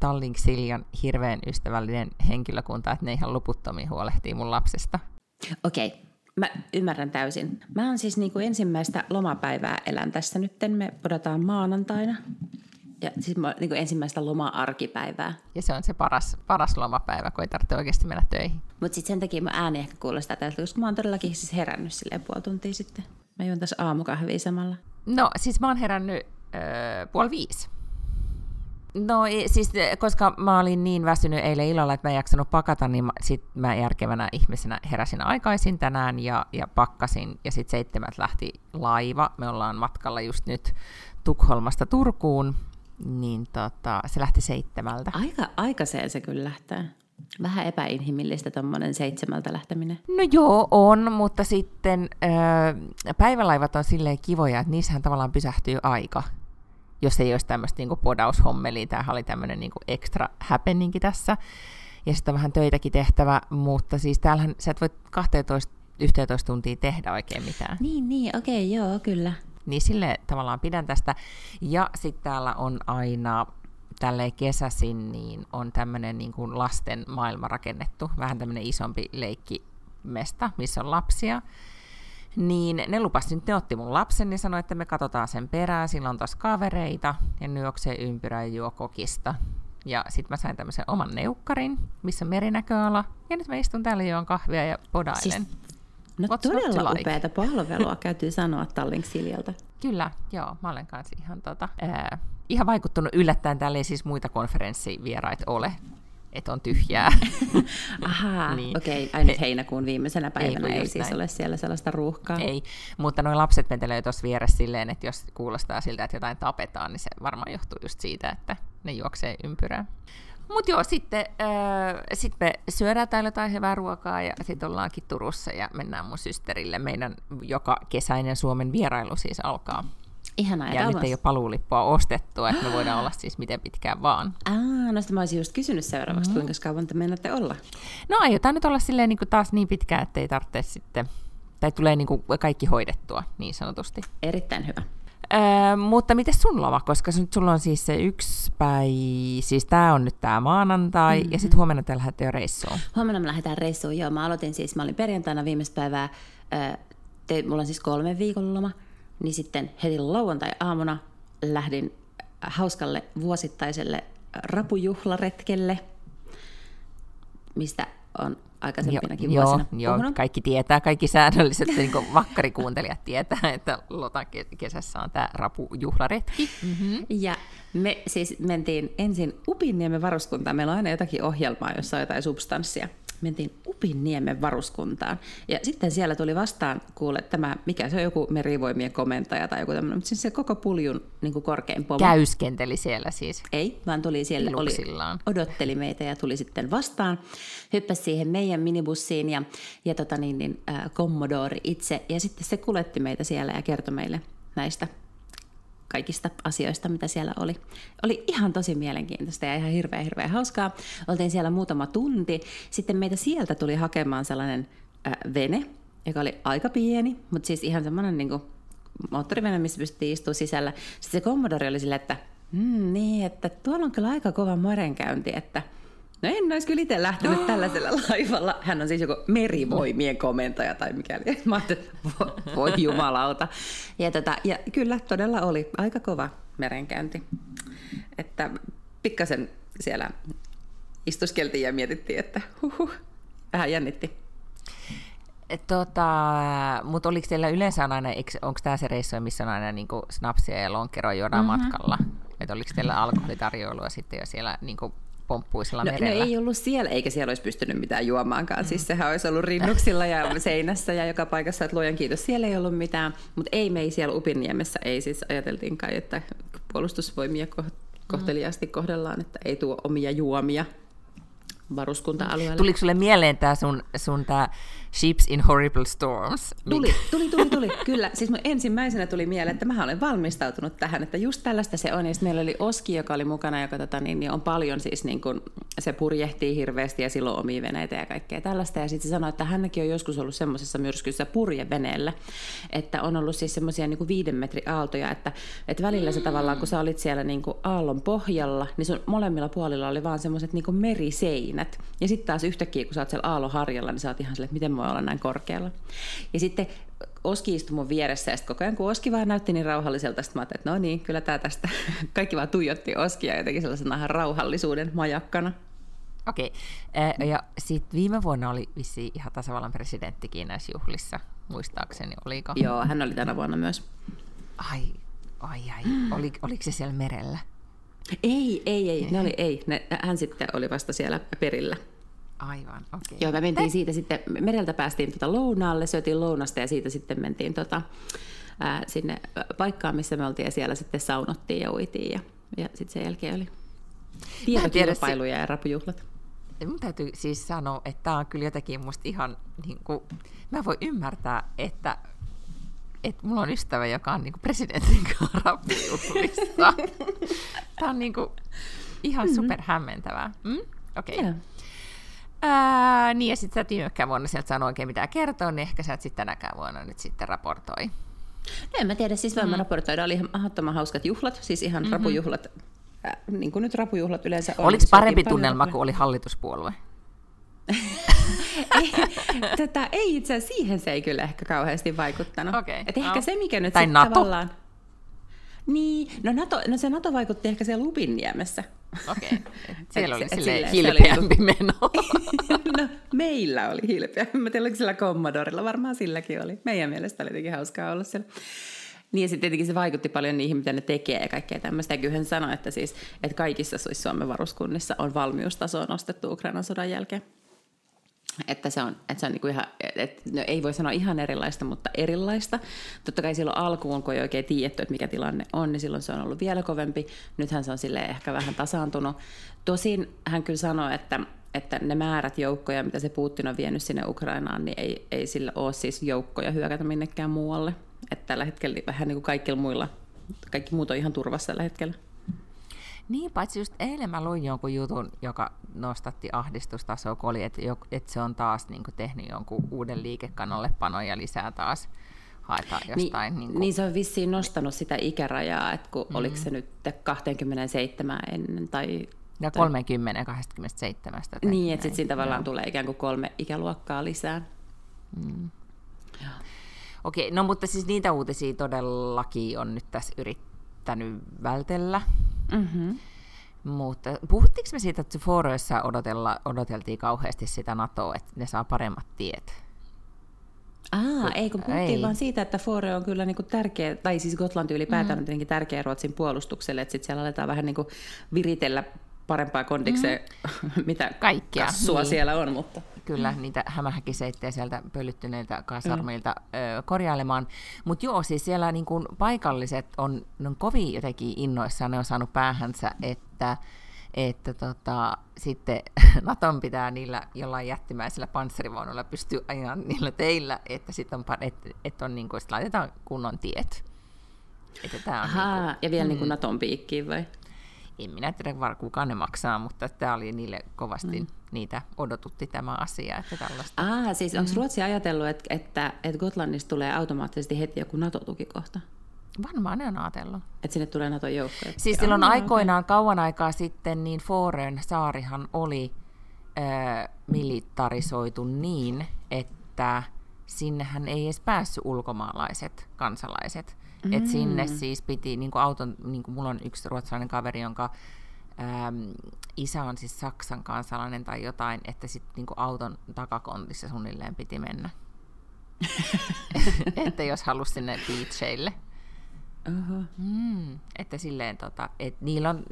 Tallink Siljan hirveän ystävällinen henkilökunta, että ne ihan loputtomiin huolehtii mun lapsesta. Okei, mä ymmärrän täysin. Mä oon siis niinku ensimmäistä lomapäivää elän tässä nyt. Me podataan maanantaina. Ja siis mä, niin kuin ensimmäistä loma-arkipäivää. Ja se on se paras, paras lomapäivä, kun ei tarvitse oikeasti mennä töihin. Mutta sitten sen takia mä ääni ehkä kuulostaa tältä, koska mä oon todellakin siis herännyt silleen puoli tuntia sitten. Mä juon tässä aamukahvia samalla. No siis mä oon herännyt öö, puoli viisi. No siis, koska mä olin niin väsynyt eilen illalla, että mä en jaksanut pakata, niin sit mä järkevänä ihmisenä heräsin aikaisin tänään ja, ja pakkasin. Ja sitten seitsemät lähti laiva. Me ollaan matkalla just nyt Tukholmasta Turkuun, niin tota, se lähti seitsemältä. Aika aikaiseen se kyllä lähtee. Vähän epäinhimillistä tuommoinen seitsemältä lähteminen. No joo, on, mutta sitten ö, päivälaivat on silleen kivoja, että niissähän tavallaan pysähtyy aika jos ei olisi tämmöistä niin podaushommelia. Tämähän oli tämmöinen niin extra happeningi tässä. Ja sitten vähän töitäkin tehtävä, mutta siis täällähän sä et voi 12 11 tuntia tehdä oikein mitään. Niin, niin, okei, okay, joo, kyllä. Niin sille tavallaan pidän tästä. Ja sitten täällä on aina tälleen kesäsin, niin on tämmöinen niin kuin lasten maailma rakennettu. Vähän tämmöinen isompi leikkimesta, missä on lapsia. Niin ne lupasi nyt, ne otti mun lapsen ja sanoi, että me katsotaan sen perään, sillä on taas kavereita, ja ne juoksee ympyrää ja juo kokista. Ja sitten mä sain tämmöisen oman neukkarin, missä on merinäköala, ja nyt mä istun täällä juon kahvia ja podailen. Siis, no What's todella like? upeata palvelua, käytyy sanoa Tallink Siljalta. Kyllä, joo, mä olen kanssa ihan, tota, ää, ihan vaikuttunut yllättäen, täällä ei siis muita konferenssivieraita ole että on tyhjää. Ahaa, niin. okei. Okay. nyt heinäkuun viimeisenä päivänä ei, ei siis näin. ole siellä sellaista ruuhkaa. Ei, mutta nuo lapset mentelee tuossa vieressä silleen, että jos kuulostaa siltä, että jotain tapetaan, niin se varmaan johtuu just siitä, että ne juoksee ympyrää. Mutta joo, sitten äh, sit me syödään täällä jotain hyvää ruokaa ja sitten ollaankin Turussa ja mennään mun systerille. Meidän joka kesäinen Suomen vierailu siis alkaa Ihanaa, ja nyt ei ole paluulippua ostettua, että me voidaan olla siis miten pitkään vaan. Aa, no sitä mä olisin just kysynyt seuraavaksi, mm-hmm. kuinka kauan te mennätte olla? No aiotaan nyt olla silleen niin kuin taas niin pitkään, että ei tarvitse sitten, tai tulee niin kuin kaikki hoidettua niin sanotusti. Erittäin hyvä. Öö, mutta miten sun loma, koska nyt sulla on siis se yksi päivä, siis tää on nyt tää maanantai, mm-hmm. ja sitten huomenna te lähdette jo reissuun. Huomenna me lähdetään reissuun, joo. Mä aloitin siis, mä olin perjantaina viimeistä päivää, öö, te, mulla on siis kolme viikon loma, niin sitten heti lauantai-aamuna lähdin hauskalle vuosittaiselle rapujuhlaretkelle, mistä on aikaisempinakin jo, vuosina joo, joo, kaikki tietää, kaikki säännölliset niin vakkarikuuntelijat tietää, että Lota kesässä on tämä rapujuhlaretki. Mm-hmm. Ja me siis mentiin ensin Upinniemen varuskuntaan. Meillä on aina jotakin ohjelmaa, jossa on jotain substanssia mentiin Upinniemen varuskuntaan. Ja sitten siellä tuli vastaan, kuule, tämä, mikä se on joku merivoimien komentaja tai joku tämmöinen, mutta siis se koko puljun niin kuin korkein pomo. Käyskenteli siellä siis. Ei, vaan tuli siellä, oli, odotteli meitä ja tuli sitten vastaan, hyppäsi siihen meidän minibussiin ja, ja tota niin, niin, äh, Commodore itse. Ja sitten se kuletti meitä siellä ja kertoi meille näistä kaikista asioista, mitä siellä oli. Oli ihan tosi mielenkiintoista ja ihan hirveän hirveän hauskaa. Oltiin siellä muutama tunti. Sitten meitä sieltä tuli hakemaan sellainen äh, vene, joka oli aika pieni, mutta siis ihan semmoinen niin moottorivene, missä pystyttiin istumaan sisällä. Sitten se Commodore oli silleen, että mm, niin, että tuolla on kyllä aika kova merenkäynti, että – No en olisi kyllä itse lähtenyt oh. tällaisella laivalla. Hän on siis joku merivoimien komentaja tai mikäli. Mä ajattelin, voi jumalauta. Ja, tota, ja kyllä todella oli aika kova merenkäynti. Että pikkasen siellä istuskeltiin ja mietittiin, että huhu, vähän jännitti. Tota, mutta oliko teillä yleensä aina, onko tämä se reissu, missä on aina niin snapsia ja lonkeroa juodaan mm-hmm. matkalla? Että oliko teillä alkoholitarjoilua sitten jo siellä niin pomppuisella no, merellä. No ei ollut siellä, eikä siellä olisi pystynyt mitään juomaankaan. Mm. Siis sehän olisi ollut rinnuksilla ja seinässä ja joka paikassa, että luojan kiitos, siellä ei ollut mitään. Mutta ei me ei siellä Upinniemessä, ei siis ajateltiin kai, että puolustusvoimia kohteliaasti kohdellaan, että ei tuo omia juomia varuskunta-alueelle. Tuliko sulle mieleen tämä sun, sun tää Ships in Horrible Storms? Tuli, tuli, tuli, tuli, kyllä. Siis mun ensimmäisenä tuli mieleen, että mä olen valmistautunut tähän, että just tällaista se on. Ja meillä oli Oski, joka oli mukana, joka tota, niin, niin on paljon siis niin kun, se purjehtii hirveästi ja silloin omia veneitä ja kaikkea tällaista. Ja sitten se sanoi, että hänkin on joskus ollut semmoisessa myrskyssä purjeveneellä, että on ollut siis semmoisia niin viiden metrin aaltoja, että, että välillä se tavallaan, kun sä olit siellä niin kuin aallon pohjalla, niin sun molemmilla puolilla oli vaan semmoiset niin meriseinät. Ja sitten taas yhtäkkiä, kun sä oot siellä aallon harjalla, niin sä oot ihan silleen, että miten voi olla näin korkealla. Ja sitten Oski istui mun vieressä ja koko ajan kun Oski vaan näytti niin rauhalliselta, sitten mä ajattelin, että no niin, kyllä tämä tästä. Kaikki vaan tuijotti Oskia jotenkin sellaisena rauhallisuuden majakkana. Okei, okay. ja sitten viime vuonna oli vissi ihan tasavallan presidenttikin näissä juhlissa, muistaakseni, oliko? Joo, hän oli tänä vuonna myös. Ai, ai, ai. Oli, oliko se siellä merellä? Ei, ei, ei. Ne oli, ei. Ne, hän sitten oli vasta siellä perillä. Aivan, okei. Okay. Joo, me mentiin siitä sitten, mereltä päästiin tota lounaalle, syötiin lounasta ja siitä sitten mentiin tota, ää, sinne paikkaan, missä me oltiin ja siellä sitten saunottiin ja uitiin ja, ja sitten sen jälkeen oli tietokilpailuja ja rapujuhlat. Mun täytyy siis sanoa, että tämä on kyllä jotenkin musta ihan, niin kuin, mä voin ymmärtää, että että mulla on ystävä, joka on niinku presidentin rapujuhlissa. Tämä on niinku ihan mm-hmm. super hämmentävää. Mm? Okei. Okay. Yeah. Ää, niin, ja sitten sä et viimekään vuonna sieltä saanut oikein mitään kertoa, niin ehkä sä et sitten tänäkään vuonna nyt sitten raportoi. No en mä tiedä, siis mm. mä raportoida. Oli ihan mahdottoman hauskat juhlat, siis ihan mm-hmm. rapujuhlat, äh, niin kuin nyt rapujuhlat yleensä on. Oliko parempi tunnelma kuin oli hallituspuolue? ei, tota, ei itse asiassa siihen se ei kyllä ehkä kauheasti vaikuttanut. Okay, Et ehkä no. se, mikä nyt tai NATO. tavallaan... Niin, no, NATO, no se NATO vaikutti ehkä siellä Lupinniemessä. Okei, okay. siellä oli sille hilpeämpi oli... meno. no, meillä oli hilpeämpi. Mä tiedän, sillä Commodorella varmaan silläkin oli. Meidän mielestä oli jotenkin hauskaa olla siellä. Niin ja sitten tietenkin se vaikutti paljon niihin, mitä ne tekee ja kaikkea tämmöistä. Ja kyllä sanoi, että, siis, että kaikissa Suomen varuskunnissa on valmiustaso nostettu Ukrainan sodan jälkeen. Että se on, että se on niin kuin ihan, että no ei voi sanoa ihan erilaista, mutta erilaista. Totta kai silloin alkuun, kun ei oikein tiedetty, että mikä tilanne on, niin silloin se on ollut vielä kovempi. Nythän se on sille ehkä vähän tasaantunut. Tosin hän kyllä sanoi, että, että ne määrät joukkoja, mitä se Putin on vienyt sinne Ukrainaan, niin ei, ei sillä ole siis joukkoja hyökätä minnekään muualle. Että tällä hetkellä vähän niin kuin kaikilla muilla, kaikki muut on ihan turvassa tällä hetkellä. Niin, paitsi just eilen mä luin jonkun jutun, joka nostatti ahdistustasoa, kun oli, että, että se on taas niin kuin, tehnyt jonkun uuden liikekannalle ja lisää taas haetaan niin, jostain. Niin, niin, kuin... niin se on vissiin nostanut sitä ikärajaa, että kun mm. oliko se nyt 27 ennen tai... Ja 30 27. Niin, että sitten siinä tavallaan Joo. tulee ikään kuin kolme ikäluokkaa lisää. Mm. Okei, no mutta siis niitä uutisia todellakin on nyt tässä yrittänyt vältellä. Mm-hmm. Mutta puhuttiinko me siitä, että Foroissa odotella, odoteltiin kauheasti sitä NATOa, että ne saa paremmat tiet? Ah, ei kun puhuttiin ei. vaan siitä, että Fore on kyllä niinku tärkeä, tai siis Gotlanti ylipäätään mm. on tietenkin tärkeä Ruotsin puolustukselle, että sitten siellä aletaan vähän niinku viritellä parempaa kondikseen, mm. mitä Kaikkea. kassua niin. siellä on. Mutta. Kyllä, mm. niitä hämähäkiseittejä sieltä pölyttyneiltä kasarmeilta mm. ö, korjailemaan. Mutta joo, siis siellä niin kun paikalliset on, ne on kovin jotenkin innoissaan, ne on saanut päähänsä, että että tota, sitten Naton pitää niillä jollain jättimäisillä panssarivaunuilla pystyä ajan niillä teillä, että sitten on, että, että on niin kuin, sit laitetaan kunnon tiet. Että tää on Ahaa, niin kuin, ja vielä mm. niin kuin Naton piikkiin vai? En minä tiedä kuka ne maksaa, mutta tämä oli niille kovasti, mm. niitä odotutti tämä asia. Että tällaista. Ah, siis onko mm. Ruotsi ajatellut, että, että, että Gotlannista tulee automaattisesti heti joku NATO-tukikohta? Varmaan ne on ajatellut. Että sinne tulee NATO-joukkoja? Siis silloin oh, aikoinaan, okay. kauan aikaa sitten, niin Foren saarihan oli äh, militarisoitu niin, että sinnehän ei edes päässyt ulkomaalaiset kansalaiset. Mm. Et sinne siis piti niin kuin auton, niin kuin mulla on yksi ruotsalainen kaveri, jonka äm, isä on siis Saksan kansalainen tai jotain, että sitten niin auton takakontissa suunnilleen piti mennä. että jos halusi sinne beacheille. Uh-huh. Mm, että silleen, tota, et niillä on,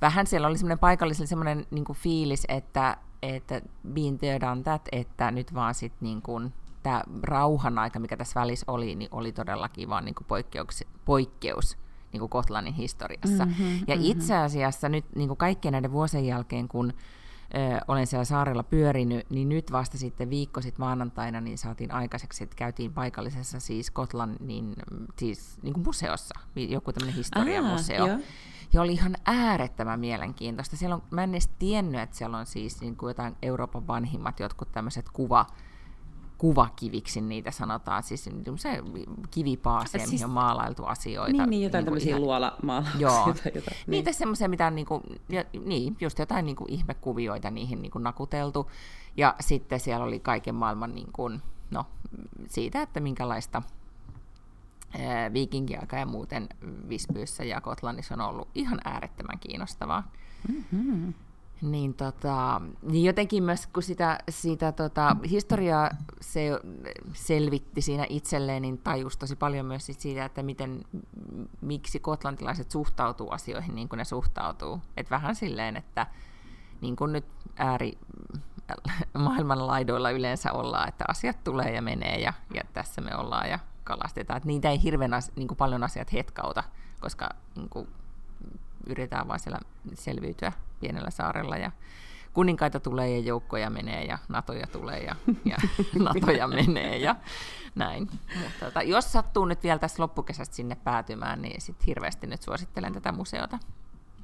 vähän siellä oli semmoinen paikallisella semmoinen niin fiilis, että, että being there done that, että nyt vaan sitten niin kuin, tämä rauhan aika, mikä tässä välissä oli, niin oli todellakin vaan niin kuin poikkeus, poikkeus niin kuin Gotlannin historiassa. Mm-hmm, ja mm-hmm. itse asiassa nyt niin kuin kaikkien näiden vuosien jälkeen, kun ö, olen siellä saarella pyörinyt, niin nyt vasta sitten viikko sitten maanantaina niin saatiin aikaiseksi, että käytiin paikallisessa siis Skotlannin siis niin kuin museossa, joku tämmöinen historiamuseo. Aa, ja oli ihan äärettömän mielenkiintoista. Siellä on, mä en edes tiennyt, että siellä on siis niin kuin jotain Euroopan vanhimmat jotkut tämmöiset kuva, kuvakiviksi niitä sanotaan, siis se kivipaasia, siis, mihin on maalailtu asioita. Niin, niin jotain niin tämmöisiä ihan, luolamaalauksia. Joo, niin. niitä semmoisia, mitä niin kuin, ja, niin, just jotain niin kuin ihmekuvioita niihin niin kuin nakuteltu. Ja sitten siellä oli kaiken maailman, niin kuin, no, siitä, että minkälaista viikinkiaika ja muuten Visbyssä ja Kotlannissa on ollut ihan äärettömän kiinnostavaa. Mm-hmm. Niin, tota, niin jotenkin myös kun sitä, sitä tota, historiaa se selvitti siinä itselleen, niin tajus tosi paljon myös siitä, että miten, miksi kotlantilaiset suhtautuu asioihin niin kuin ne suhtautuu. Et vähän silleen, että niin kuin nyt ääri maailman laidoilla yleensä ollaan, että asiat tulee ja menee ja, ja tässä me ollaan ja kalastetaan. Että niitä ei hirveän as, niin kuin paljon asiat hetkauta, koska niin kuin, yritetään vain siellä selviytyä pienellä saarella ja kuninkaita tulee ja joukkoja menee ja natoja tulee ja, ja natoja menee ja näin. Mutta tota, jos sattuu nyt vielä tässä loppukesästä sinne päätymään, niin sitten hirveästi nyt suosittelen tätä museota.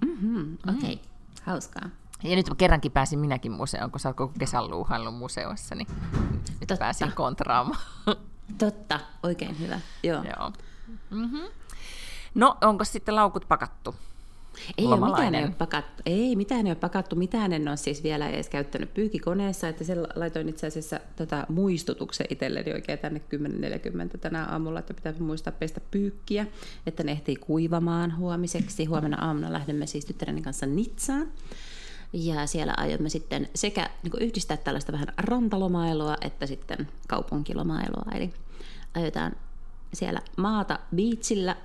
Mm-hmm, Okei, okay. mm. hauskaa. Ja nyt kerrankin pääsin minäkin museoon, kun sä oot koko kesän luuhaillut museoissa, niin nyt Totta. pääsin kontraamaan. Totta, oikein hyvä. Joo. Joo. Mm-hmm. No, onko sitten laukut pakattu? Ei ole mitään ei ole pakattu. Ei, mitään ei ole pakattu. Mitään en ole siis vielä edes käyttänyt pyykikoneessa. Että se laitoin itse asiassa tota muistutuksen itselleni oikein tänne 10.40 tänä aamulla, että pitää muistaa pestä pyykkiä, että ne ehtii kuivamaan huomiseksi. Huomenna aamuna lähdemme siis tyttäreni kanssa Nitsaan. Ja siellä aiomme sitten sekä niin yhdistää tällaista vähän rantalomailua että sitten kaupunkilomailua. Eli aiotaan siellä maata biitsillä,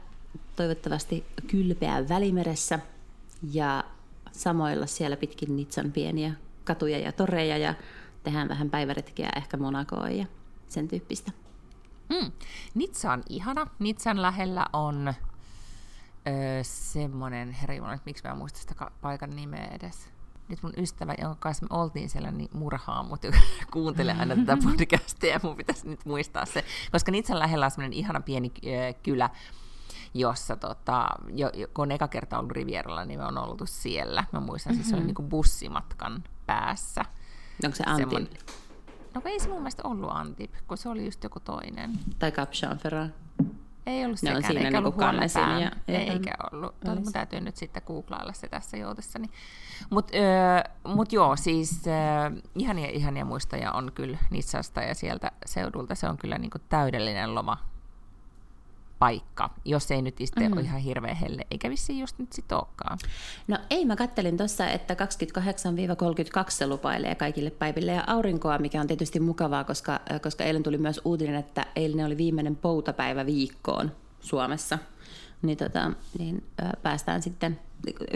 toivottavasti kylpeää välimeressä ja samoilla siellä pitkin Nitsan pieniä katuja ja toreja ja tehdään vähän päiväretkiä ehkä Monakoon ja sen tyyppistä. Mm. Nitsa on ihana. Nitsan lähellä on öö, semmoinen, herra miksi mä en muista sitä paikan nimeä edes nyt mun ystävä, jonka kanssa me oltiin siellä, niin murhaa mut, kuuntelee aina tätä podcastia, ja mun pitäisi nyt muistaa se. Koska Nitsan lähellä on semmoinen ihana pieni kylä, jossa tota, jo, kun on eka kerta ollut Rivieralla, niin me on ollut siellä. Mä muistan, mm-hmm. siis se oli niin bussimatkan päässä. Onko se Antip? Semmoinen, no ei se mun mielestä ollut Antip, kun se oli just joku toinen. Tai Cap. Ei ollut sekään, siinä eikä ollut niin Ja, eikä ollut. Tuo, mun täytyy nyt sitten googlailla se tässä joutessani. Mutta äh, mut joo, siis äh, ihania, ihania muistoja on kyllä Nitsasta ja sieltä seudulta. Se on kyllä niinku täydellinen loma paikka, jos ei nyt itse mm. ole ihan hirveän helle, eikä vissiin just nyt sit olekaan. No ei, mä kattelin tuossa, että 28-32 se lupailee kaikille päiville ja aurinkoa, mikä on tietysti mukavaa, koska, koska eilen tuli myös uutinen, että eilen oli viimeinen poutapäivä viikkoon Suomessa. Niin, tota, niin päästään sitten,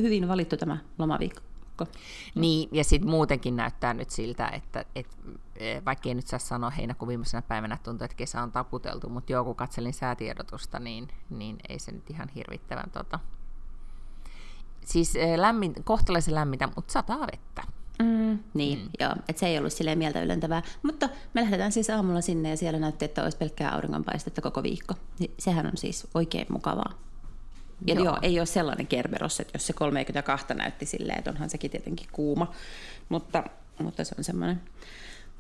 hyvin valittu tämä lomaviikko viikko. Niin, ja sitten muutenkin näyttää nyt siltä, että et, e, vaikka ei nyt saa sanoa heinäkuun viimeisenä päivänä, tuntuu, että kesä on taputeltu, mutta joo, kun katselin säätiedotusta, niin, niin ei se nyt ihan hirvittävän tota... Siis e, lämmin, kohtalaisen lämmintä, mutta sataa vettä. Mm, niin, mm. joo, että se ei ollut silleen mieltä ylentävää. Mutta me lähdetään siis aamulla sinne ja siellä näytti, että olisi pelkkää auringonpaistetta koko viikko. Sehän on siis oikein mukavaa. Ja joo. joo, ei ole sellainen kerberos, että jos se 32 näytti silleen, että onhan sekin tietenkin kuuma, mutta, mutta se on semmoinen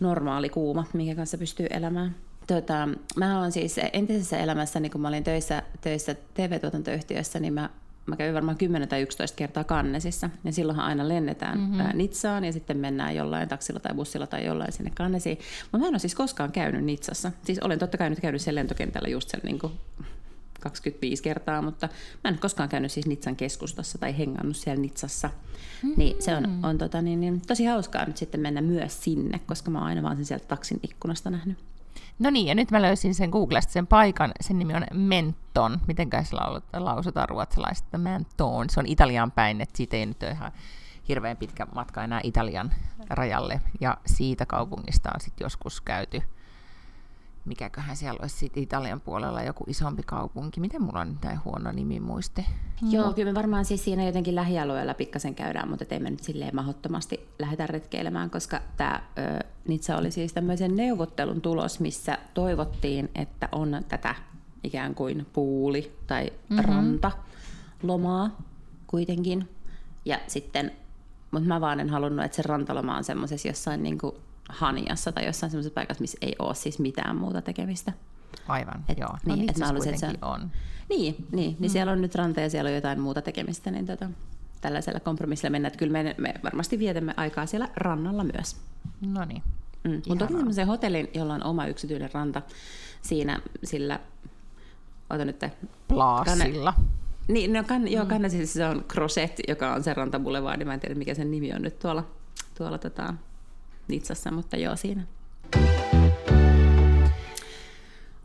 normaali kuuma, minkä kanssa pystyy elämään. Tota, mä olen siis entisessä elämässä, niin kun mä olin töissä, töissä TV-tuotantoyhtiössä, niin mä, mä kävin varmaan 10 tai 11 kertaa Kannesissa. Ja silloinhan aina lennetään mm-hmm. Nitsaan ja sitten mennään jollain taksilla tai bussilla tai jollain sinne Kannesiin. Mutta mä en ole siis koskaan käynyt Nitsassa. Siis olen totta kai nyt käynyt sen lentokentällä just sen niin kuin 25 kertaa, mutta mä en koskaan käynyt siis Nitsan keskustassa tai hengannut siellä Nitsassa. Mm-hmm. Niin se on, on tota, niin, niin, tosi hauskaa nyt sitten mennä myös sinne, koska mä oon aina vaan sen sieltä taksin ikkunasta nähnyt. No niin, ja nyt mä löysin sen Googlesta sen paikan, sen nimi on Menton. Miten se lausutaan ruotsalaisesta? Menton. Se on Italian päin, että siitä ei nyt ole ihan hirveän pitkä matka enää Italian rajalle. Ja siitä kaupungista on sitten joskus käyty mikäköhän siellä olisi sit Italian puolella joku isompi kaupunki. Miten mulla on nyt näin huono nimi muisti? Joo, kyllä me varmaan siis siinä jotenkin lähialueella pikkasen käydään, mutta ei me nyt silleen mahdottomasti lähdetä retkeilemään, koska tämä Nitsa oli siis tämmöisen neuvottelun tulos, missä toivottiin, että on tätä ikään kuin puuli tai mm-hmm. ranta lomaa kuitenkin. Ja sitten, mutta mä vaan en halunnut, että se rantaloma on semmoisessa jossain niin kuin Haniassa tai jossain semmoisessa paikassa, missä ei ole siis mitään muuta tekemistä. Aivan, et, joo. No niin, et mä haluaisin, että se on. Niin, niin, niin mm. siellä on nyt ranta ja siellä on jotain muuta tekemistä, niin tota, tällaisella kompromissilla mennään. Että kyllä me, me varmasti vietämme aikaa siellä rannalla myös. No niin. Mm. Mutta toki semmoisen hotellin, jolla on oma yksityinen ranta siinä, sillä, ota nyt, Plaasilla. Niin, no kann, joo, mm. siis se on Crozet, joka on se rantabulevardi. Mä en tiedä, mikä sen nimi on nyt tuolla, tuolla tota, Nitsassa, mutta joo, siinä.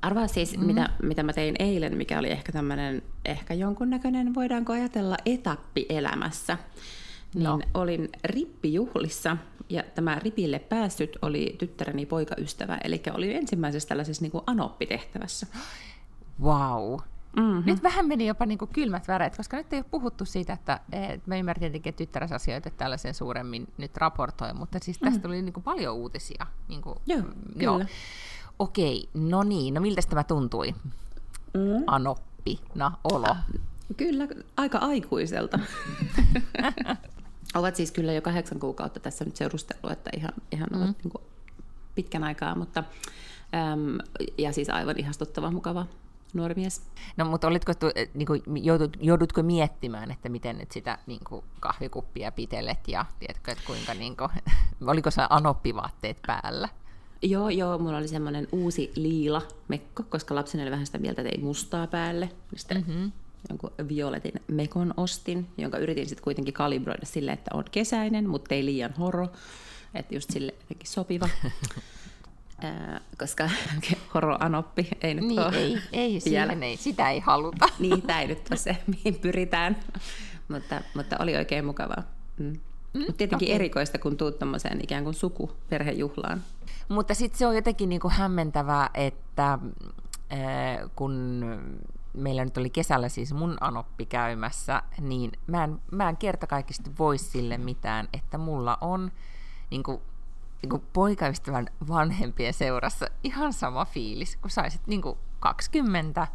Arvaa siis, mm. mitä, mitä mä tein eilen, mikä oli ehkä tämmöinen, ehkä jonkunnäköinen, voidaanko ajatella, etappi elämässä. Niin no. olin rippijuhlissa, ja tämä ripille päässyt oli tyttäreni poikaystävä, eli oli ensimmäisessä tällaisessa niin kuin anoppitehtävässä. Wow. Mm-hmm. Nyt vähän meni jopa niin kuin kylmät väreet, koska nyt ei ole puhuttu siitä, että me ymmärrän tietenkin, että tyttäräsasioita tällaisen suuremmin nyt raportoi, mutta siis tästä mm-hmm. tuli niin kuin paljon uutisia. Niin kuin, joo, mm, kyllä. Joo. Okei, no niin, no miltä tämä tuntui? Mm. Anoppina olo. Kyllä, aika aikuiselta. Ovat siis kyllä jo kahdeksan kuukautta tässä nyt seurustellut, että ihan, ihan mm. ovat niin kuin pitkän aikaa, mutta äm, ja siis aivan ihastuttava, mukava nuori mies. No mutta olitko, niin kuin, joudut, joudutko miettimään, että miten nyt sitä niin kuin, kahvikuppia pitelet ja tiedätkö, että kuinka, niin kuin, oliko se anoppivaatteet päällä? Joo, joo, mulla oli semmoinen uusi liila mekko, koska lapseni oli vähän sitä mieltä, että ei mustaa päälle. Niin sitten mm-hmm. jonkun violetin mekon ostin, jonka yritin sitten kuitenkin kalibroida sille, että on kesäinen, mutta ei liian horo. Että just sille sopiva. koska horoanoppi ei nyt niin, ole ei, ei, siihen ei, sitä ei haluta. niin, tämä ei nyt ole se, mihin pyritään, mutta, mutta oli oikein mukavaa. Mm. Mm, mutta tietenkin okay. erikoista, kun tuut tämmöiseen ikään kuin sukuperhejuhlaan. Mutta sitten se on jotenkin niin kuin hämmentävää, että äh, kun meillä nyt oli kesällä siis mun anoppi käymässä, niin mä en, mä en kertakaikkisesti voi sille mitään, että mulla on niin kuin niin poikaystävän vanhempien seurassa ihan sama fiilis, kun saisit niin kuin 20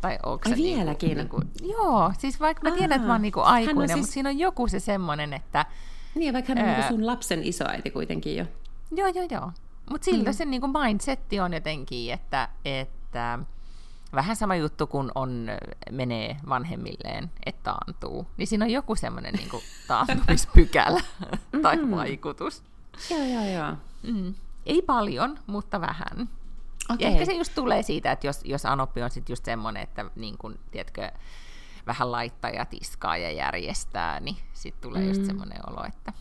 tai onko se vieläkin? Niinku, niinku, joo, siis vaikka mä tiedän, että mä oon niinku aikuinen, siis... mutta siinä on joku se semmoinen, että... Niin, vaikka hän on ää... sun lapsen isoäiti kuitenkin jo. Joo, joo, joo. Mutta siltä mm. se niinku mindsetti on jotenkin, että, että vähän sama juttu, kun on, menee vanhemmilleen, että taantuu. Niin siinä on joku semmoinen niinku taantumispykälä tai mm-hmm. vaikutus. Joo, joo, joo. Mm. Ei paljon, mutta vähän. Okay. Ja ehkä se just tulee siitä, että jos, jos anoppi on sitten just semmoinen, että niin kun, tiedätkö, vähän laittaa ja tiskaa ja järjestää, niin sitten tulee mm. just semmoinen olo, että,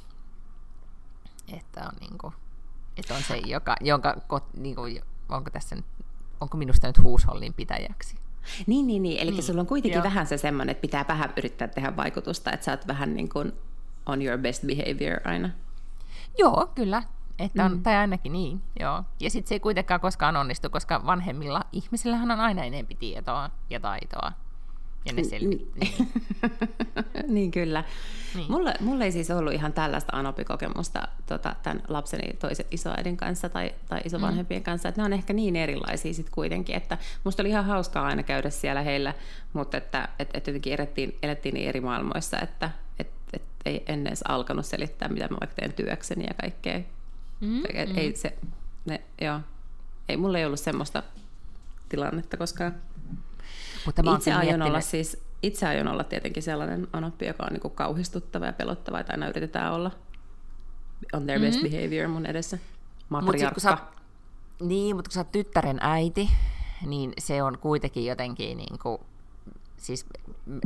että on, niin kuin, että on se, joka, jonka, niin kuin, onko tässä nyt, onko minusta nyt huushollin pitäjäksi. Niin, niin, niin. eli niin. sulla on kuitenkin Joo. vähän se semmoinen, että pitää vähän yrittää tehdä vaikutusta, että sä oot vähän niin kuin on your best behavior aina. Joo, kyllä. Että on, mm. Tai ainakin niin, joo. Ja sitten se ei kuitenkaan koskaan onnistu, koska vanhemmilla ihmisillähän on aina enempi tietoa ja taitoa. Ja ne selvittää. Niin. niin kyllä. Niin. Mulla, mulla ei siis ollut ihan tällaista anopikokemusta tota, tämän lapseni toisen isoäidin kanssa tai, tai isovanhempien mm. kanssa, että ne on ehkä niin erilaisia sitten kuitenkin, että musta oli ihan hauskaa aina käydä siellä heillä, mutta että et, et jotenkin elettiin, elettiin niin eri maailmoissa, että et, et ei ennen edes alkanut selittää, mitä mä vaikka teen työkseni ja kaikkea. Mm, et, Ei se, ne, joo. Ei, mulla ei ollut semmoista tilannetta koskaan. Mutta mä itse aion olla siis, itse aion olla tietenkin sellainen anoppi, joka on niinku kauhistuttava ja pelottava, että aina yritetään olla on their best mm-hmm. behavior mun edessä. Matriarkka. Mut niin, mutta kun sä oot tyttären äiti, niin se on kuitenkin jotenkin niin kuin, siis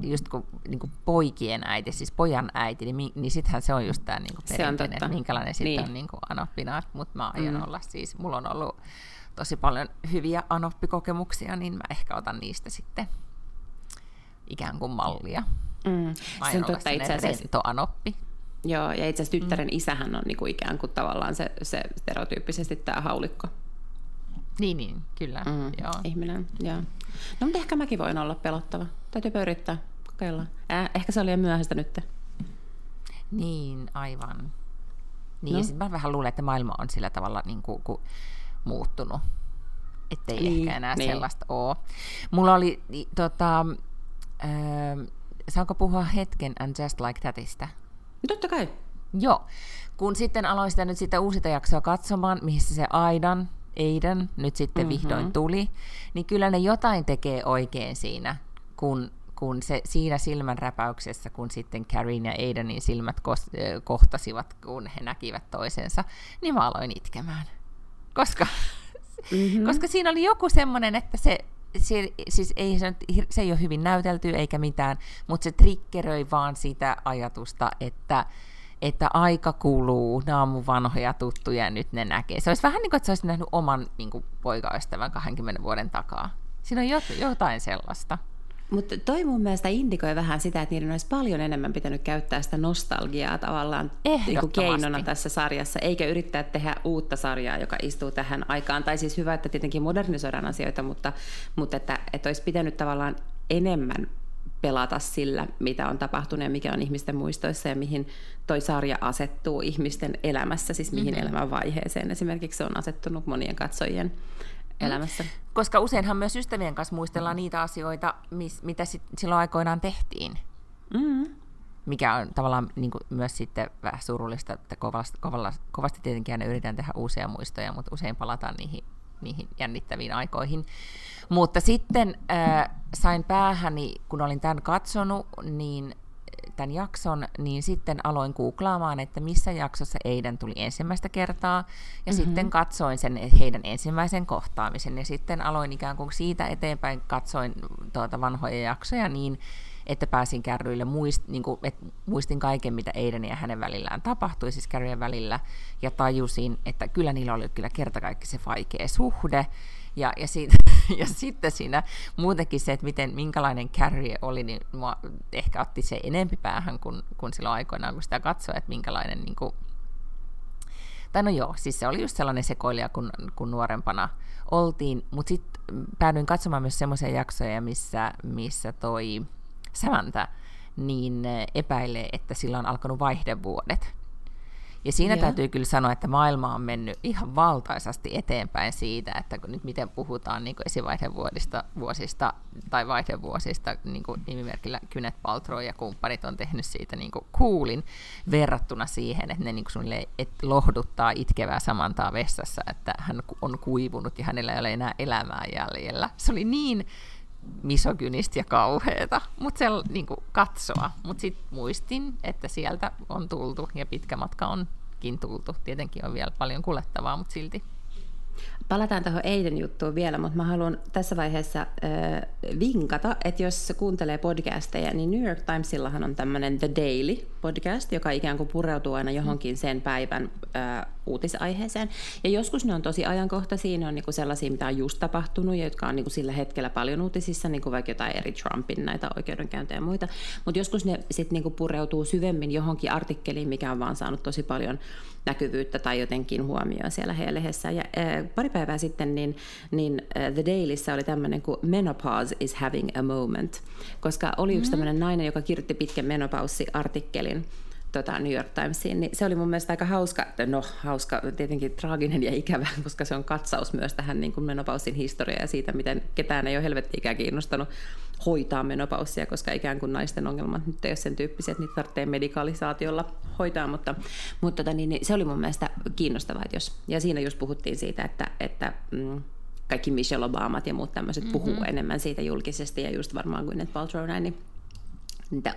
just kun niin kuin poikien äiti, siis pojan äiti, niin, niin sittenhän se on just tämä niin kuin perinteinen, että minkälainen sitten niin. on niin kuin anoppina, mutta mä aion mm. olla siis, mulla on ollut tosi paljon hyviä anoppikokemuksia, niin mä ehkä otan niistä sitten ikään kuin mallia. Mm. Se on totta itse asiassa. anoppi. Joo, ja itse asiassa tyttären mm. isähän on niinku ikään kuin tavallaan se, se stereotyyppisesti tämä haulikko. Niin, niin, kyllä. Mm, joo. Ihminen, joo. No mutta ehkä mäkin voin olla pelottava. Täytyy yrittää, kokeilla. Äh, ehkä se oli jo myöhäistä nyt. Niin, aivan. Niin, no. ja sitten mä vähän luulen, että maailma on sillä tavalla niin kuin, kuin muuttunut, ettei niin, ehkä enää niin. sellaista ole. Mulla oli, tota, äh, saanko puhua hetken And Just Like Thatista? Totta kai. Joo. Kun sitten aloin sitä nyt sitä uusita jaksoa katsomaan, missä se Aidan, Aiden nyt sitten mm-hmm. vihdoin tuli, niin kyllä ne jotain tekee oikein siinä, kun kun se siinä silmänräpäyksessä, kun sitten Karin ja Aidenin silmät kohtasivat, kun he näkivät toisensa, niin mä aloin itkemään. Koska, mm-hmm. koska siinä oli joku semmoinen, että se, se, siis ei se, se ei ole hyvin näytelty eikä mitään, mutta se triggeröi vaan sitä ajatusta, että että aika kuluu, nämä on mun vanhoja tuttuja ja nyt ne näkee. Se olisi vähän niin kuin, että se olisi nähnyt oman niin kuin, poikaystävän 20 vuoden takaa. Siinä on jotain sellaista. Mutta toi mun mielestä indikoi vähän sitä, että niiden olisi paljon enemmän pitänyt käyttää sitä nostalgiaa tavallaan niin keinona tässä sarjassa, eikä yrittää tehdä uutta sarjaa, joka istuu tähän aikaan. Tai siis hyvä, että tietenkin modernisoidaan asioita, mutta, mutta että, että olisi pitänyt tavallaan enemmän pelata sillä, mitä on tapahtunut ja mikä on ihmisten muistoissa ja mihin toi sarja asettuu ihmisten elämässä, siis mihin mm-hmm. elämänvaiheeseen esimerkiksi se on asettunut monien katsojien elämässä. Koska useinhan myös ystävien kanssa muistellaan niitä asioita, mis, mitä sit silloin aikoinaan tehtiin. Mm-hmm. Mikä on tavallaan niin kuin myös sitten vähän surullista, että kovasti, kovasti, kovasti tietenkin aina yritetään tehdä uusia muistoja, mutta usein palataan niihin, niihin jännittäviin aikoihin. Mutta sitten äh, sain päähäni, kun olin tämän katsonut, niin tämän jakson, niin sitten aloin googlaamaan, että missä jaksossa Eiden tuli ensimmäistä kertaa, ja mm-hmm. sitten katsoin sen heidän ensimmäisen kohtaamisen, ja sitten aloin ikään kuin siitä eteenpäin katsoin tuota vanhoja jaksoja niin, että pääsin kärryille, muist, niin kuin, että muistin kaiken, mitä Eiden ja hänen välillään tapahtui, siis kärryjen välillä, ja tajusin, että kyllä niillä oli kyllä kerta kaikki se vaikea suhde, ja, ja, siitä, ja sitten siinä muutenkin se, että miten, minkälainen Carrie oli, niin mua ehkä otti se enempi päähän kuin, kuin silloin aikoinaan, kun sitä katsoi, että minkälainen niin kuin, tai no joo, siis se oli just sellainen sekoilija, kun, kun nuorempana oltiin, mutta sitten päädyin katsomaan myös semmoisia jaksoja, missä, missä toi Samantha niin epäilee, että sillä on alkanut vaihdevuodet. Ja siinä yeah. täytyy kyllä sanoa, että maailma on mennyt ihan valtaisasti eteenpäin siitä, että kun nyt miten puhutaan niin esivaihevuosista vuosista, tai vaihdevuosista, niin kuin nimimerkillä Kynet Paltrow ja kumppanit on tehnyt siitä niin kuin coolin verrattuna siihen, että ne niin kuin et lohduttaa itkevää samantaa vessassa, että hän on kuivunut ja hänellä ei ole enää elämää jäljellä. Se oli niin misogynistä ja kauheeta, mutta se niin katsoa. Mutta sitten muistin, että sieltä on tultu ja pitkä matka onkin tultu. Tietenkin on vielä paljon kuljettavaa, mutta silti Palataan tuohon Eiden juttuun vielä, mutta mä haluan tässä vaiheessa äh, vinkata, että jos kuuntelee podcasteja, niin New York Timesillahan on tämmöinen The Daily podcast, joka ikään kuin pureutuu aina johonkin sen päivän äh, uutisaiheeseen. Ja joskus ne on tosi ajankohtaisia, ne on niinku sellaisia, mitä on just tapahtunut ja jotka on niinku sillä hetkellä paljon uutisissa, niinku vaikka jotain eri Trumpin näitä oikeudenkäyntejä ja muita. Mutta joskus ne sitten niinku pureutuu syvemmin johonkin artikkeliin, mikä on vaan saanut tosi paljon näkyvyyttä tai jotenkin huomioon siellä heidän lehdessä. Ja äh, pari päivää sitten niin, niin uh, The Dailyssä oli tämmöinen kuin Menopause is having a moment, koska oli yksi mm. tämmöinen nainen, joka kirjoitti pitkän menopaussi-artikkelin tota, New York Timesiin, niin se oli mun mielestä aika hauska, no hauska, tietenkin traaginen ja ikävä, koska se on katsaus myös tähän niin kuin menopausin historiaan ja siitä, miten ketään ei ole helvettiikään kiinnostanut hoitaa menopaussia, koska ikään kuin naisten ongelmat nyt ei ole sen tyyppisiä, että niitä tarvitsee medikalisaatiolla hoitaa, mutta, mutta tota, niin, niin, se oli mun mielestä kiinnostavaa, että jos, ja siinä just puhuttiin siitä, että, että mm, kaikki Michelle Obamat ja muut tämmöiset mm-hmm. puhuu enemmän siitä julkisesti, ja just varmaan kuin Paltrow näin, niin niitä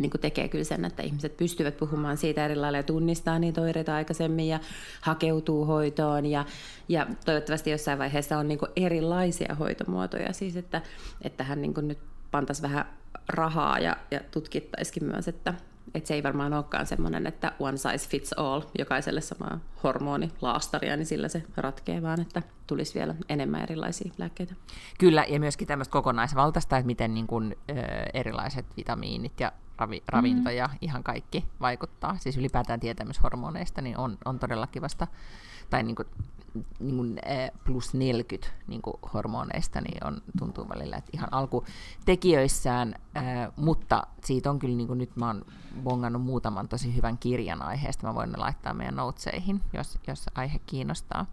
niin kuin tekee kyllä sen, että ihmiset pystyvät puhumaan siitä eri lailla ja tunnistaa niitä oireita aikaisemmin ja hakeutuu hoitoon ja, ja toivottavasti jossain vaiheessa on niin kuin erilaisia hoitomuotoja, siis että, että hän niin kuin nyt pantaisi vähän rahaa ja, ja tutkittaisikin myös, että, että se ei varmaan olekaan semmoinen, että one size fits all, jokaiselle sama hormonilaastaria, niin sillä se ratkee, vaan että tulisi vielä enemmän erilaisia lääkkeitä. Kyllä, ja myöskin tämmöistä kokonaisvaltaista, että miten niin kuin, ö, erilaiset vitamiinit ja ravi, ravinto mm. ja ihan kaikki vaikuttaa. Siis ylipäätään tietämys hormoneista niin on, on todella kivasta tai niin kuin niin kuin, plus 40 niin kuin hormoneista, niin on, tuntuu välillä, että ihan alkutekijöissään, mutta siitä on kyllä, niin kuin nyt mä oon bongannut muutaman tosi hyvän kirjan aiheesta, mä voin ne laittaa meidän noteseihin, jos, jos aihe kiinnostaa.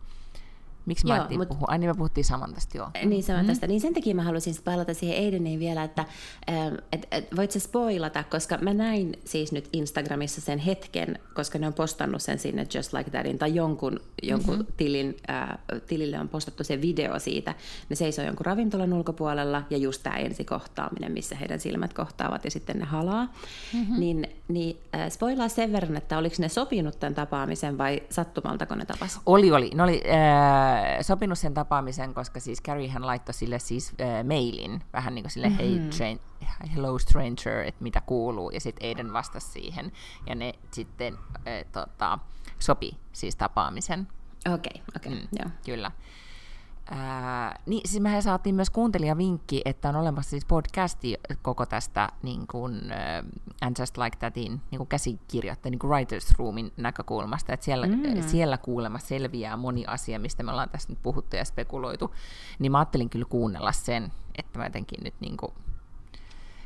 Miksi mä mut... puhua? Ai niin me puhuttiin Samantasta, joo. Niin Samantasta. Mm. Niin sen takia mä halusin palata siihen Aideniin vielä, että ähm, et, et, voit sä spoilata, koska mä näin siis nyt Instagramissa sen hetken, koska ne on postannut sen sinne Just Like Thatin, tai jonkun, jonkun mm-hmm. tilin, äh, tilille on postattu se video siitä. Ne seisoo jonkun ravintolan ulkopuolella, ja just tämä ensikohtaaminen, missä heidän silmät kohtaavat, ja sitten ne halaa. Mm-hmm. Niin, niin äh, spoilaa sen verran, että oliko ne sopinut tämän tapaamisen, vai sattumalta, kun ne tapasivat? Oli, oli. Ne oli äh sopinut sen tapaamisen, koska siis Carrie hän laittoi sille siis äh, mailin, vähän niin kuin sille mm-hmm. hey, train, hello stranger, että mitä kuuluu, ja sitten Aiden vastasi siihen, ja ne sitten äh, tota, sopi siis tapaamisen. Okei, okay, okei, okay, mm, joo. Kyllä. Ää, niin, siis mehän saatiin myös kuuntelijavinkki, että on olemassa siis podcasti koko tästä niin kuin, uh, And Just Like Thatin niin kuin käsikirjoittajan, niin kuin Writers Roomin näkökulmasta, että siellä, mm. siellä kuulemma selviää moni asia, mistä me ollaan tässä nyt puhuttu ja spekuloitu, niin mä ajattelin kyllä kuunnella sen, että mä jotenkin nyt niin kuin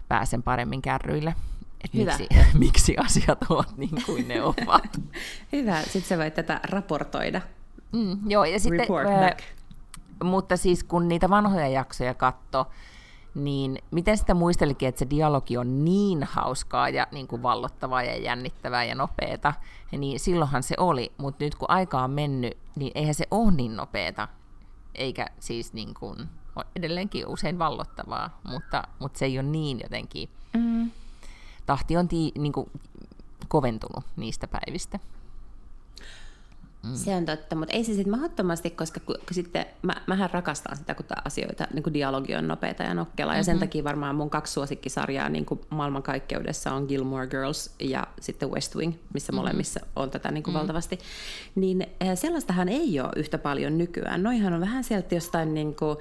pääsen paremmin kärryille. Että Hyvä. Miksi, miksi asiat ovat niin kuin ne ovat. Hyvä, sitten sä voit tätä raportoida. Mm, joo, ja sitten Report back mutta siis kun niitä vanhoja jaksoja katto, niin miten sitä muistelikin, että se dialogi on niin hauskaa ja niin kuin vallottavaa ja jännittävää ja nopeeta, niin silloinhan se oli, mutta nyt kun aika on mennyt, niin eihän se ole niin nopeeta, eikä siis niin kuin, on edelleenkin usein vallottavaa, mutta, mutta se ei ole niin jotenkin, mm. tahti on tii, niin kuin, koventunut niistä päivistä. Mm. Se on totta, mutta ei se sitten mahdottomasti, koska kun, kun sitten mä, mähän rakastan sitä, kun asioita, niin kuin dialogi on nopeita ja nokkela, mm-hmm. ja sen mm-hmm. takia varmaan mun kaksi suosikkisarjaa niin kuin maailmankaikkeudessa on Gilmore Girls ja sitten West Wing, missä mm-hmm. molemmissa on tätä niin kuin mm-hmm. valtavasti. Niin eh, sellaistahan ei ole yhtä paljon nykyään. Noihan on vähän sieltä jostain niin kuin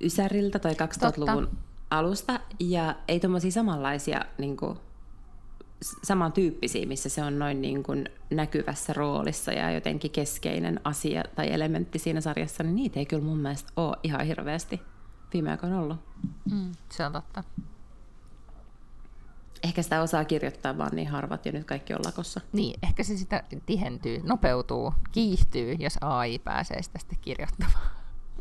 Ysäriltä tai 2000-luvun totta. alusta, ja ei tuommoisia samanlaisia niin kuin, samantyyppisiä, missä se on noin niin kuin näkyvässä roolissa ja jotenkin keskeinen asia tai elementti siinä sarjassa, niin niitä ei kyllä mun mielestä ole ihan hirveästi viime aikoina ollut. Mm, se on totta. Ehkä sitä osaa kirjoittaa vaan niin harvat ja nyt kaikki on lakossa. Niin, ehkä se sitä tihentyy, nopeutuu, kiihtyy, jos AI pääsee sitä sitten kirjoittamaan.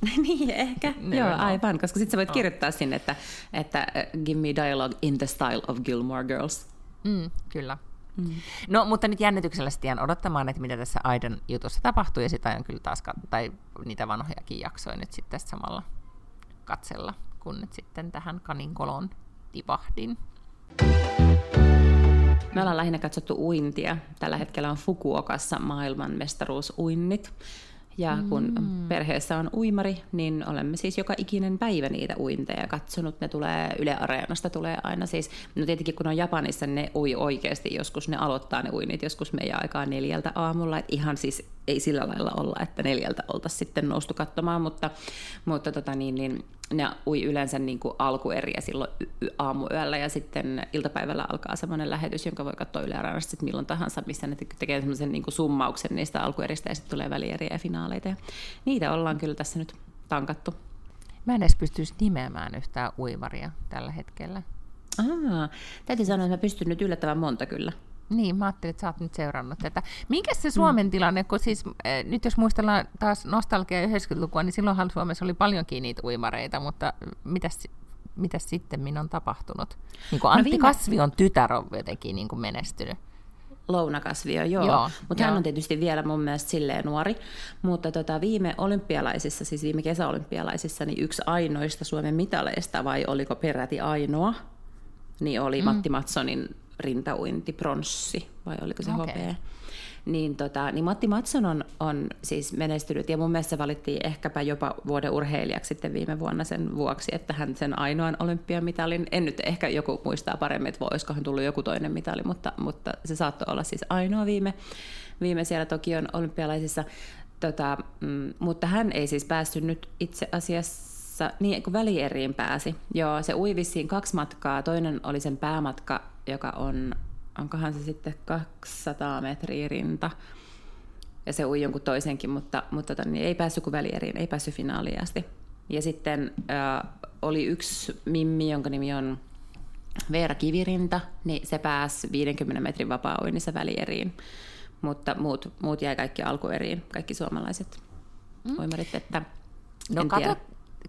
niin, ehkä. Joo, aivan, koska sitten sä voit kirjoittaa sinne, että, että uh, give me dialogue in the style of Gilmore Girls. Mm, kyllä. Mm. No, mutta nyt jännityksellä sitten odottamaan, että mitä tässä Aidan jutussa tapahtuu, ja sitä on kyllä taas, tai niitä vanhojakin jaksoja nyt sitten tässä samalla katsella, kun nyt sitten tähän kaninkolon tivahdin. Me ollaan lähinnä katsottu uintia. Tällä hetkellä on Fukuokassa maailmanmestaruusuinnit. Ja kun mm. perheessä on uimari, niin olemme siis joka ikinen päivä niitä uinteja katsonut. Ne tulee Yle Areenasta, tulee aina siis, no tietenkin kun on Japanissa, ne ui oikeasti joskus, ne aloittaa ne uinnit joskus meidän aikaa neljältä aamulla. Et ihan siis ei sillä lailla olla, että neljältä oltaisiin sitten noustu katsomaan, mutta, mutta tota niin, niin ne ui yleensä niin kuin alkueriä silloin aamuyöllä ja sitten iltapäivällä alkaa semmoinen lähetys, jonka voi katsoa Yle Areenasta sitten milloin tahansa, missä ne tekee semmoisen niin summauksen niistä alkueristä ja sitten tulee välieriä ja finaaleita. Ja niitä ollaan kyllä tässä nyt tankattu. Mä en edes pystyisi nimeämään yhtään uimaria tällä hetkellä. Aa, täytyy sanoa, että mä pystyn nyt yllättävän monta kyllä. Niin, mä ajattelin, että sä oot nyt seurannut tätä. Minkä se Suomen mm. tilanne, kun siis äh, nyt jos muistellaan taas nostalgia 90-lukua, niin silloinhan Suomessa oli paljonkin niitä uimareita, mutta mitäs, mitäs sitten on tapahtunut? Niin kuin no Antti no viime... Kasvion tytär on jotenkin niin kuin menestynyt. Lounakasvio, joo. joo mutta hän on tietysti vielä mun mielestä silleen nuori. Mutta tota, viime olympialaisissa, siis viime kesäolympialaisissa, niin yksi ainoista Suomen mitaleista, vai oliko peräti ainoa, niin oli mm. Matti Matsonin rintauinti pronssi, vai oliko se okay. hopea. Niin, tota, niin Matti Matson on, on siis menestynyt, ja mun mielestä se valittiin ehkäpä jopa vuoden urheilijaksi sitten viime vuonna sen vuoksi, että hän sen ainoan olympiamitalin, en nyt ehkä joku muistaa paremmin, että voisikohan tullut joku toinen mitali, mutta, mutta se saattoi olla siis ainoa viime, viime siellä Tokion olympialaisissa. Tota, mm, mutta hän ei siis päässyt nyt itse asiassa, niin kuin välieriin pääsi. Joo, se ui vissiin kaksi matkaa. Toinen oli sen päämatka joka on, onkohan se sitten 200 metriä rinta, ja se ui jonkun toisenkin, mutta, mutta tota, niin ei päässyt kuin välieriin, ei päässyt finaaliin asti. Ja sitten äh, oli yksi mimmi, jonka nimi on Veera Kivirinta, niin se pääsi 50 metrin vapaa-uinnissa välieriin, mutta muut, muut jäi kaikki alkueriin, kaikki suomalaiset mm. uimarit, että No katot,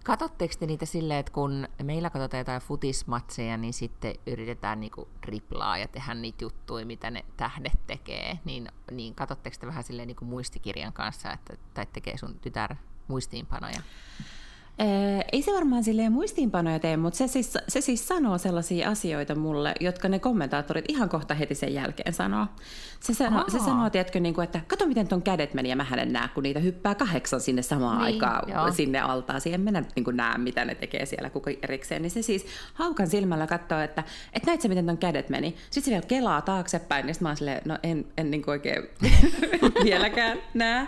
Katotteko te niitä silleen, että kun meillä katsotaan jotain futismatseja, niin sitten yritetään niinku riplaa ja tehdä niitä juttuja, mitä ne tähdet tekee, niin, niin katsotteko te vähän silleen niinku muistikirjan kanssa, että, tai tekee sun tytär muistiinpanoja? Ei se varmaan silleen muistiinpanoja tee, mutta se siis, se siis sanoo sellaisia asioita mulle, jotka ne kommentaattorit ihan kohta heti sen jälkeen sanoo. Se sanoo, se sanoo tiedätkö, niin kuin, että kato miten ton kädet meni ja mä en näe, kun niitä hyppää kahdeksan sinne samaan niin, aikaan joo. sinne altaan. Siihen mennä niin kuin näe, mitä ne tekee siellä kuka erikseen. Niin se siis haukan silmällä katsoo, että, että näit sä miten ton kädet meni. Sitten se vielä kelaa taaksepäin, niin sitten mä oon silleen, no en, en niin kuin oikein vieläkään näe.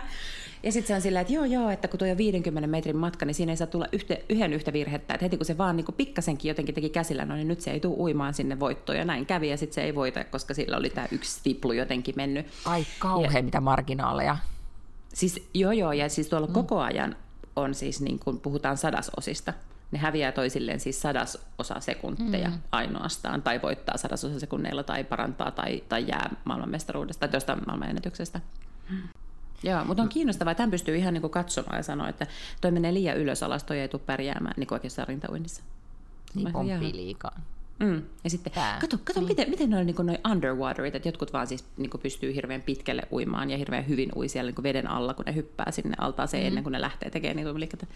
Ja sitten se on sillä, että joo joo, että kun tuo on 50 metrin matka, niin siinä ei saa tulla yhtä, yhden yhtä virhettä. Että heti kun se vaan niin pikkasenkin jotenkin teki käsillä, no niin nyt se ei tule uimaan sinne voittoon. Ja näin kävi ja sitten se ei voita, koska sillä oli tämä yksi stiplu jotenkin mennyt. Ai kauhean, ja, mitä marginaaleja. Siis joo joo, ja siis tuolla mm. koko ajan on siis niin kuin puhutaan sadasosista. Ne häviää toisilleen siis sadasosa sekunteja mm. ainoastaan, tai voittaa sadasosa sekunneilla, tai parantaa, tai, tai jää maailmanmestaruudesta, tai jostain maailmanennätyksestä. Mm. Joo, mutta on kiinnostavaa, tämän pystyy ihan niin katsomaan ja sanoa, että toi menee liian ylös alas, toi ei tule pärjäämään niin oikeassa rintauinnissa. Niin pomppii liikaa. Mm. Ja sitten, Tää. kato, kato mm. miten, miten noin niin underwaterit, että jotkut vaan siis niin pystyy hirveän pitkälle uimaan ja hirveän hyvin ui siellä niin veden alla, kun ne hyppää sinne altaaseen mm. ennen kuin ne lähtee tekemään niitä uimiliikkeitä.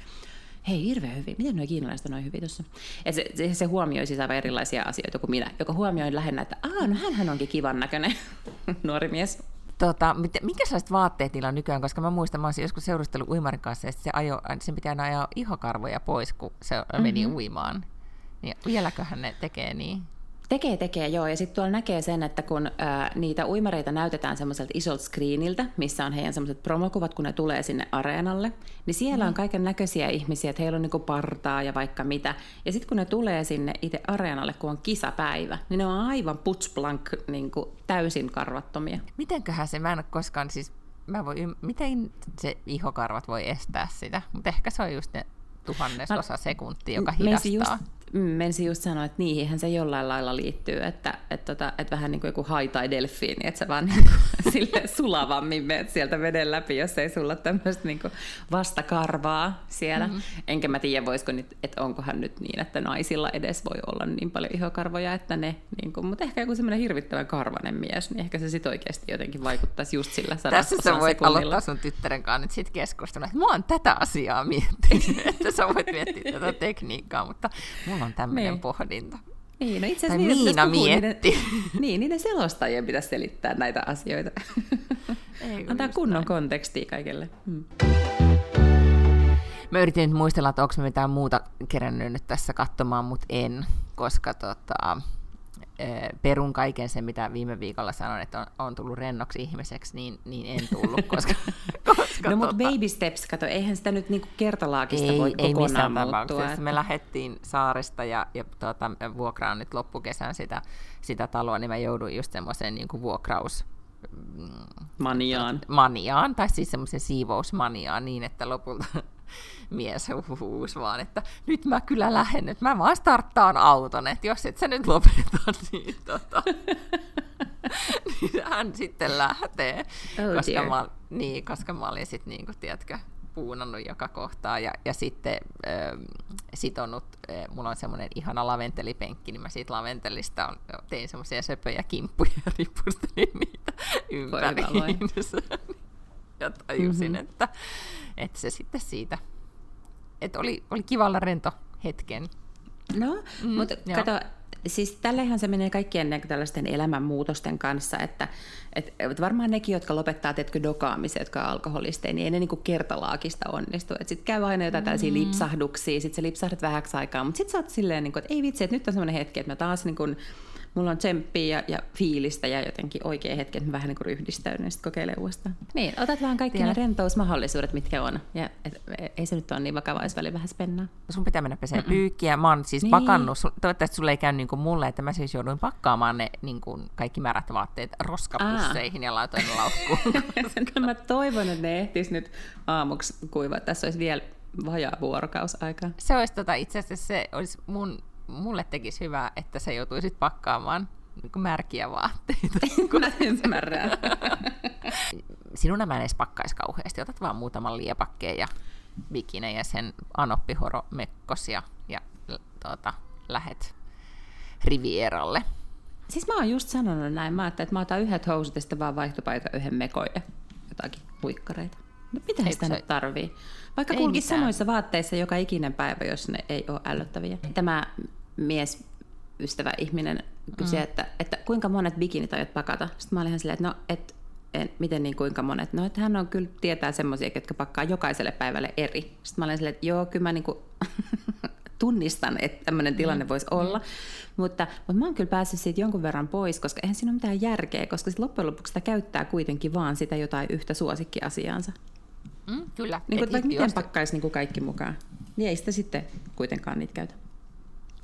Hei, hirveän hyvin. Miten nuo kiinalaiset noin hyvin tuossa? se, se, se, huomioi siis aivan erilaisia asioita kuin minä, joka huomioi lähinnä, että Aa, no hänhän onkin kivan näköinen nuori mies. Tota, minkä sellaiset vaatteet niillä on nykyään, koska mä muistan, mä olisin joskus seurustellut uimarin kanssa, ja se ajo, sen pitää aina ajaa ihokarvoja pois, kun se meni mm-hmm. uimaan. Niin vieläköhän ne tekee niin? Tekee, tekee, joo. Ja sitten tuolla näkee sen, että kun ää, niitä uimareita näytetään semmoiselta isolta screeniltä, missä on heidän semmoiset promokuvat, kun ne tulee sinne areenalle, niin siellä mm. on kaiken näköisiä ihmisiä, että heillä on niinku partaa ja vaikka mitä. Ja sitten kun ne tulee sinne itse areenalle, kun on kisapäivä, niin ne on aivan putsblank, niinku, täysin karvattomia. Mitenköhän se, mä en ole koskaan siis mä voin, miten se ihokarvat voi estää sitä, mutta ehkä se on just ne tuhannesosa sekuntia, joka hidastaa. Just, menisi just sanoa, että niihin se jollain lailla liittyy, että et tota, et vähän niin kuin joku hai tai delfiini, että sä vaan niin kuin, sille sulavammin menet sieltä veden läpi, jos ei sulla tämmöistä niin vastakarvaa siellä. Mm-hmm. Enkä mä tiedä, voisiko nyt, että onkohan nyt niin, että naisilla edes voi olla niin paljon ihokarvoja, että ne, niin kuin, mutta ehkä joku semmoinen hirvittävän karvanen mies, niin ehkä se sitten oikeasti jotenkin vaikuttaisi just sillä Tässä sä voit sekunnilla. aloittaa sun tyttären kanssa nyt sitten keskustelua, että mä oon tätä asiaa miettinyt, että sä voit miettiä tätä tekniikkaa, mutta mulla on tämmöinen niin. pohdinta. Niin, no itse asiassa tai Miina mietti. Niiden, niin, niiden selostajien pitäisi selittää näitä asioita. Ei, Antaa kunnon näin. kontekstia kaikille. Hmm. Mä yritin nyt muistella, että onko mä mitään muuta kerännyt nyt tässä katsomaan, mutta en, koska tota, perun kaiken sen, mitä viime viikolla sanoin, että on, on tullut rennoksi ihmiseksi, niin, niin en tullut, koska... no mutta tota... baby steps, kato, eihän sitä nyt niinku kertalaakista ei, voi ei kokonaan muuttua. Että... Me lähdettiin saaresta ja, ja tuota, vuokraan nyt loppukesän sitä, sitä taloa, niin mä jouduin just semmoiseen niinku vuokraus maniaan. maniaan, tai siis semmoisen siivousmaniaan niin, että lopulta mies huusi vaan, että nyt mä kyllä lähden, että mä vaan starttaan auton, että jos et sä nyt lopeta, niin, tota, niin hän sitten lähtee, oh koska, mä, niin, koska mä olin sitten, niin kuin, tiedätkö, puunannut joka kohtaa ja, ja sitten äh, sitonut, äh, mulla on semmoinen ihana laventelipenkki, niin mä siitä laventelista tein semmoisia söpöjä kimppuja ja ripustelin niitä ympäriinsä. Ja tajusin, mm-hmm. että, että se sitten siitä että oli, oli kivalla rento hetken. No, mm, mutta kato, siis tällähän se menee kaikkien niin tällaisten elämänmuutosten kanssa, että, että varmaan nekin, jotka lopettaa teetkö dokaamisen, jotka on alkoholisteja, niin ei ne niin kuin kertalaakista onnistu. Sitten käy aina jotain tällaisia mm. lipsahduksia, sitten se lipsahdat vähäksi aikaa, mutta sitten sä oot silleen, niin kuin, että ei vitsi, että nyt on semmoinen hetki, että mä taas niin kuin, mulla on tsemppiä ja, ja fiilistä ja jotenkin oikea hetki, että mä vähän niin kuin ryhdistäydyn ja sitten kokeilen uudestaan. Niin, otat vaan kaikki ne rentousmahdollisuudet, mitkä on. Ja et, ei se nyt ole niin vakavaa, jos väliin vähän spennaa. Sun pitää mennä peseen pyykkiä. Mä oon siis niin. pakannut, toivottavasti sulle ei käy niin kuin mulle, että mä siis jouduin pakkaamaan ne niin kuin kaikki märät vaatteet roskapusseihin Aa. ja laitoin ne laukkuun. mä toivon, että ne ehtis nyt aamuksi kuivaa. Tässä olisi vielä vajaa vuorokausaika. Se olisi tota, itse asiassa se olisi mun, mulle tekisi hyvää, että sä joutuisit pakkaamaan niin märkiä vaatteita. Mä ymmärrän. Sinun mä en edes pakkaisi kauheasti. Otat vaan muutaman liepakkeen ja bikine ja sen anoppihoro mekkos ja, tuota, lähet Rivieralle. Siis mä oon just sanonut näin. Mä ajattelin, että mä otan yhdet housut ja sitten vaan vaihtopaita yhden mekon ja jotakin huikkareita. No mitä sitä nyt tarvii? Vaikka kulkisi samoissa vaatteissa joka ikinen päivä, jos ne ei ole ällöttäviä. Tämä mies ystävä ihminen kysyi, mm. että, että kuinka monet bikinit aiot pakata. Sitten mä olin ihan silleen, että no, et, en, miten niin kuinka monet? No, että hän on kyllä tietää semmoisia, jotka pakkaa jokaiselle päivälle eri. Sitten mä olin silleen, että joo, kyllä mä niin kuin tunnistan, että tämmöinen tilanne mm. voisi olla. Mutta, mutta mä oon kyllä päässyt siitä jonkun verran pois, koska eihän siinä ole mitään järkeä, koska sit loppujen lopuksi sitä käyttää kuitenkin vaan sitä jotain yhtä suosikkiasiaansa. Mm, kyllä. Niin kuin, miten pakkaisi niin kuin kaikki mukaan, niin ei sitä sitten kuitenkaan niitä käytä.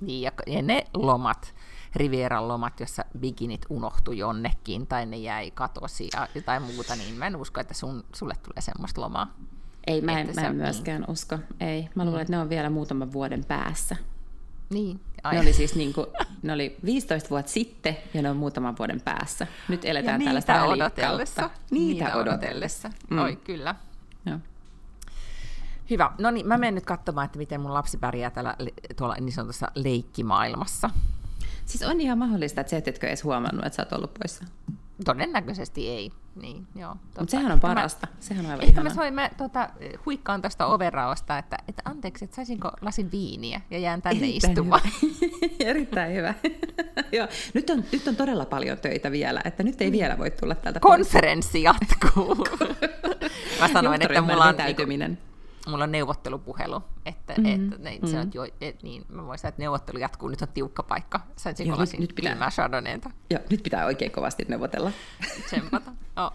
Niin, ja, ja ne lomat, Rivieran lomat, jossa bikinit unohtu jonnekin tai ne jäi katosi ja jotain muuta, niin mä en usko, että sun, sulle tulee semmoista lomaa. Ei, mä en, mä en myöskään niin. usko. Ei. Mä luulen, mm. että ne on vielä muutaman vuoden päässä. Niin. Ai. Ne oli siis niin kuin, ne oli 15 vuotta sitten ja ne on muutaman vuoden päässä. Nyt eletään ja tällaista niitä odotellessa. Niitä, niitä odotellessa. Mm. Oi, kyllä. Joo. Hyvä. No niin, mä menen nyt katsomaan, että miten mun lapsi pärjää täällä, tuolla niin sanotussa leikkimaailmassa. Siis on ihan mahdollista, että sä et etkö edes huomannut, että sä oot ollut poissa. Todennäköisesti ei. Niin, joo, Mutta sehän on parasta. Mä, sehän on aivan ehkä mä, soin, mä tota, huikkaan tuosta overaosta, että, että anteeksi, että saisinko lasin viiniä ja jään tänne Erittäin istumaan. Hyvä. Erittäin hyvä. joo. Nyt, on, nyt on todella paljon töitä vielä, että nyt ei vielä voi tulla täältä Konferenssi pois. jatkuu. mä sanoin, että mulla on... Täytyminen mulla on neuvottelupuhelu, että, mm-hmm. että ne, mm-hmm. sanot, et, niin, mä voin sanoa, että neuvottelu jatkuu, nyt on tiukka paikka. Sain sen nyt, nyt pitää. Joo, nyt pitää oikein kovasti neuvotella. Tsempata. Oh.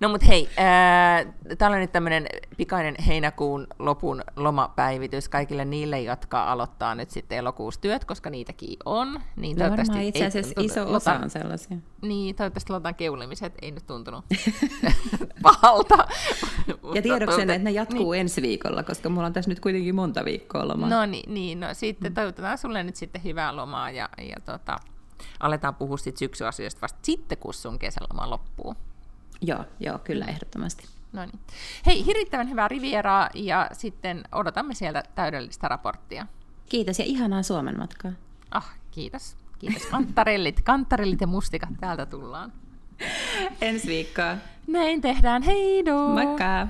No mut hei, äh, täällä on nyt tämmöinen pikainen heinäkuun lopun lomapäivitys kaikille niille, jotka aloittaa nyt sitten elokuussa työt, koska niitikin on. Niin no varmaan itse asiassa ei, iso osa on sellaisia. Niin, toivottavasti lotan keulimiset ei nyt tuntunut pahalta. ja tiedoksen, että ne jatkuu niin. ensi viikolla, koska mulla on tässä nyt kuitenkin monta viikkoa lomaa. No niin, niin no sitten mm. toivotetaan sulle nyt sitten hyvää lomaa ja, ja tota, aletaan puhua sitten syksyasioista vasta sitten, kun sun kesäloma loppuu. Joo, joo, kyllä ehdottomasti. No niin. Hei, hirvittävän hyvää Rivieraa ja sitten odotamme sieltä täydellistä raporttia. Kiitos ja ihanaa Suomen matkaa. Ah, kiitos. Kiitos. Kantarellit, kantarellit ja mustikat, täältä tullaan. Ensi viikkoa. Näin tehdään, heidoo! Moikka!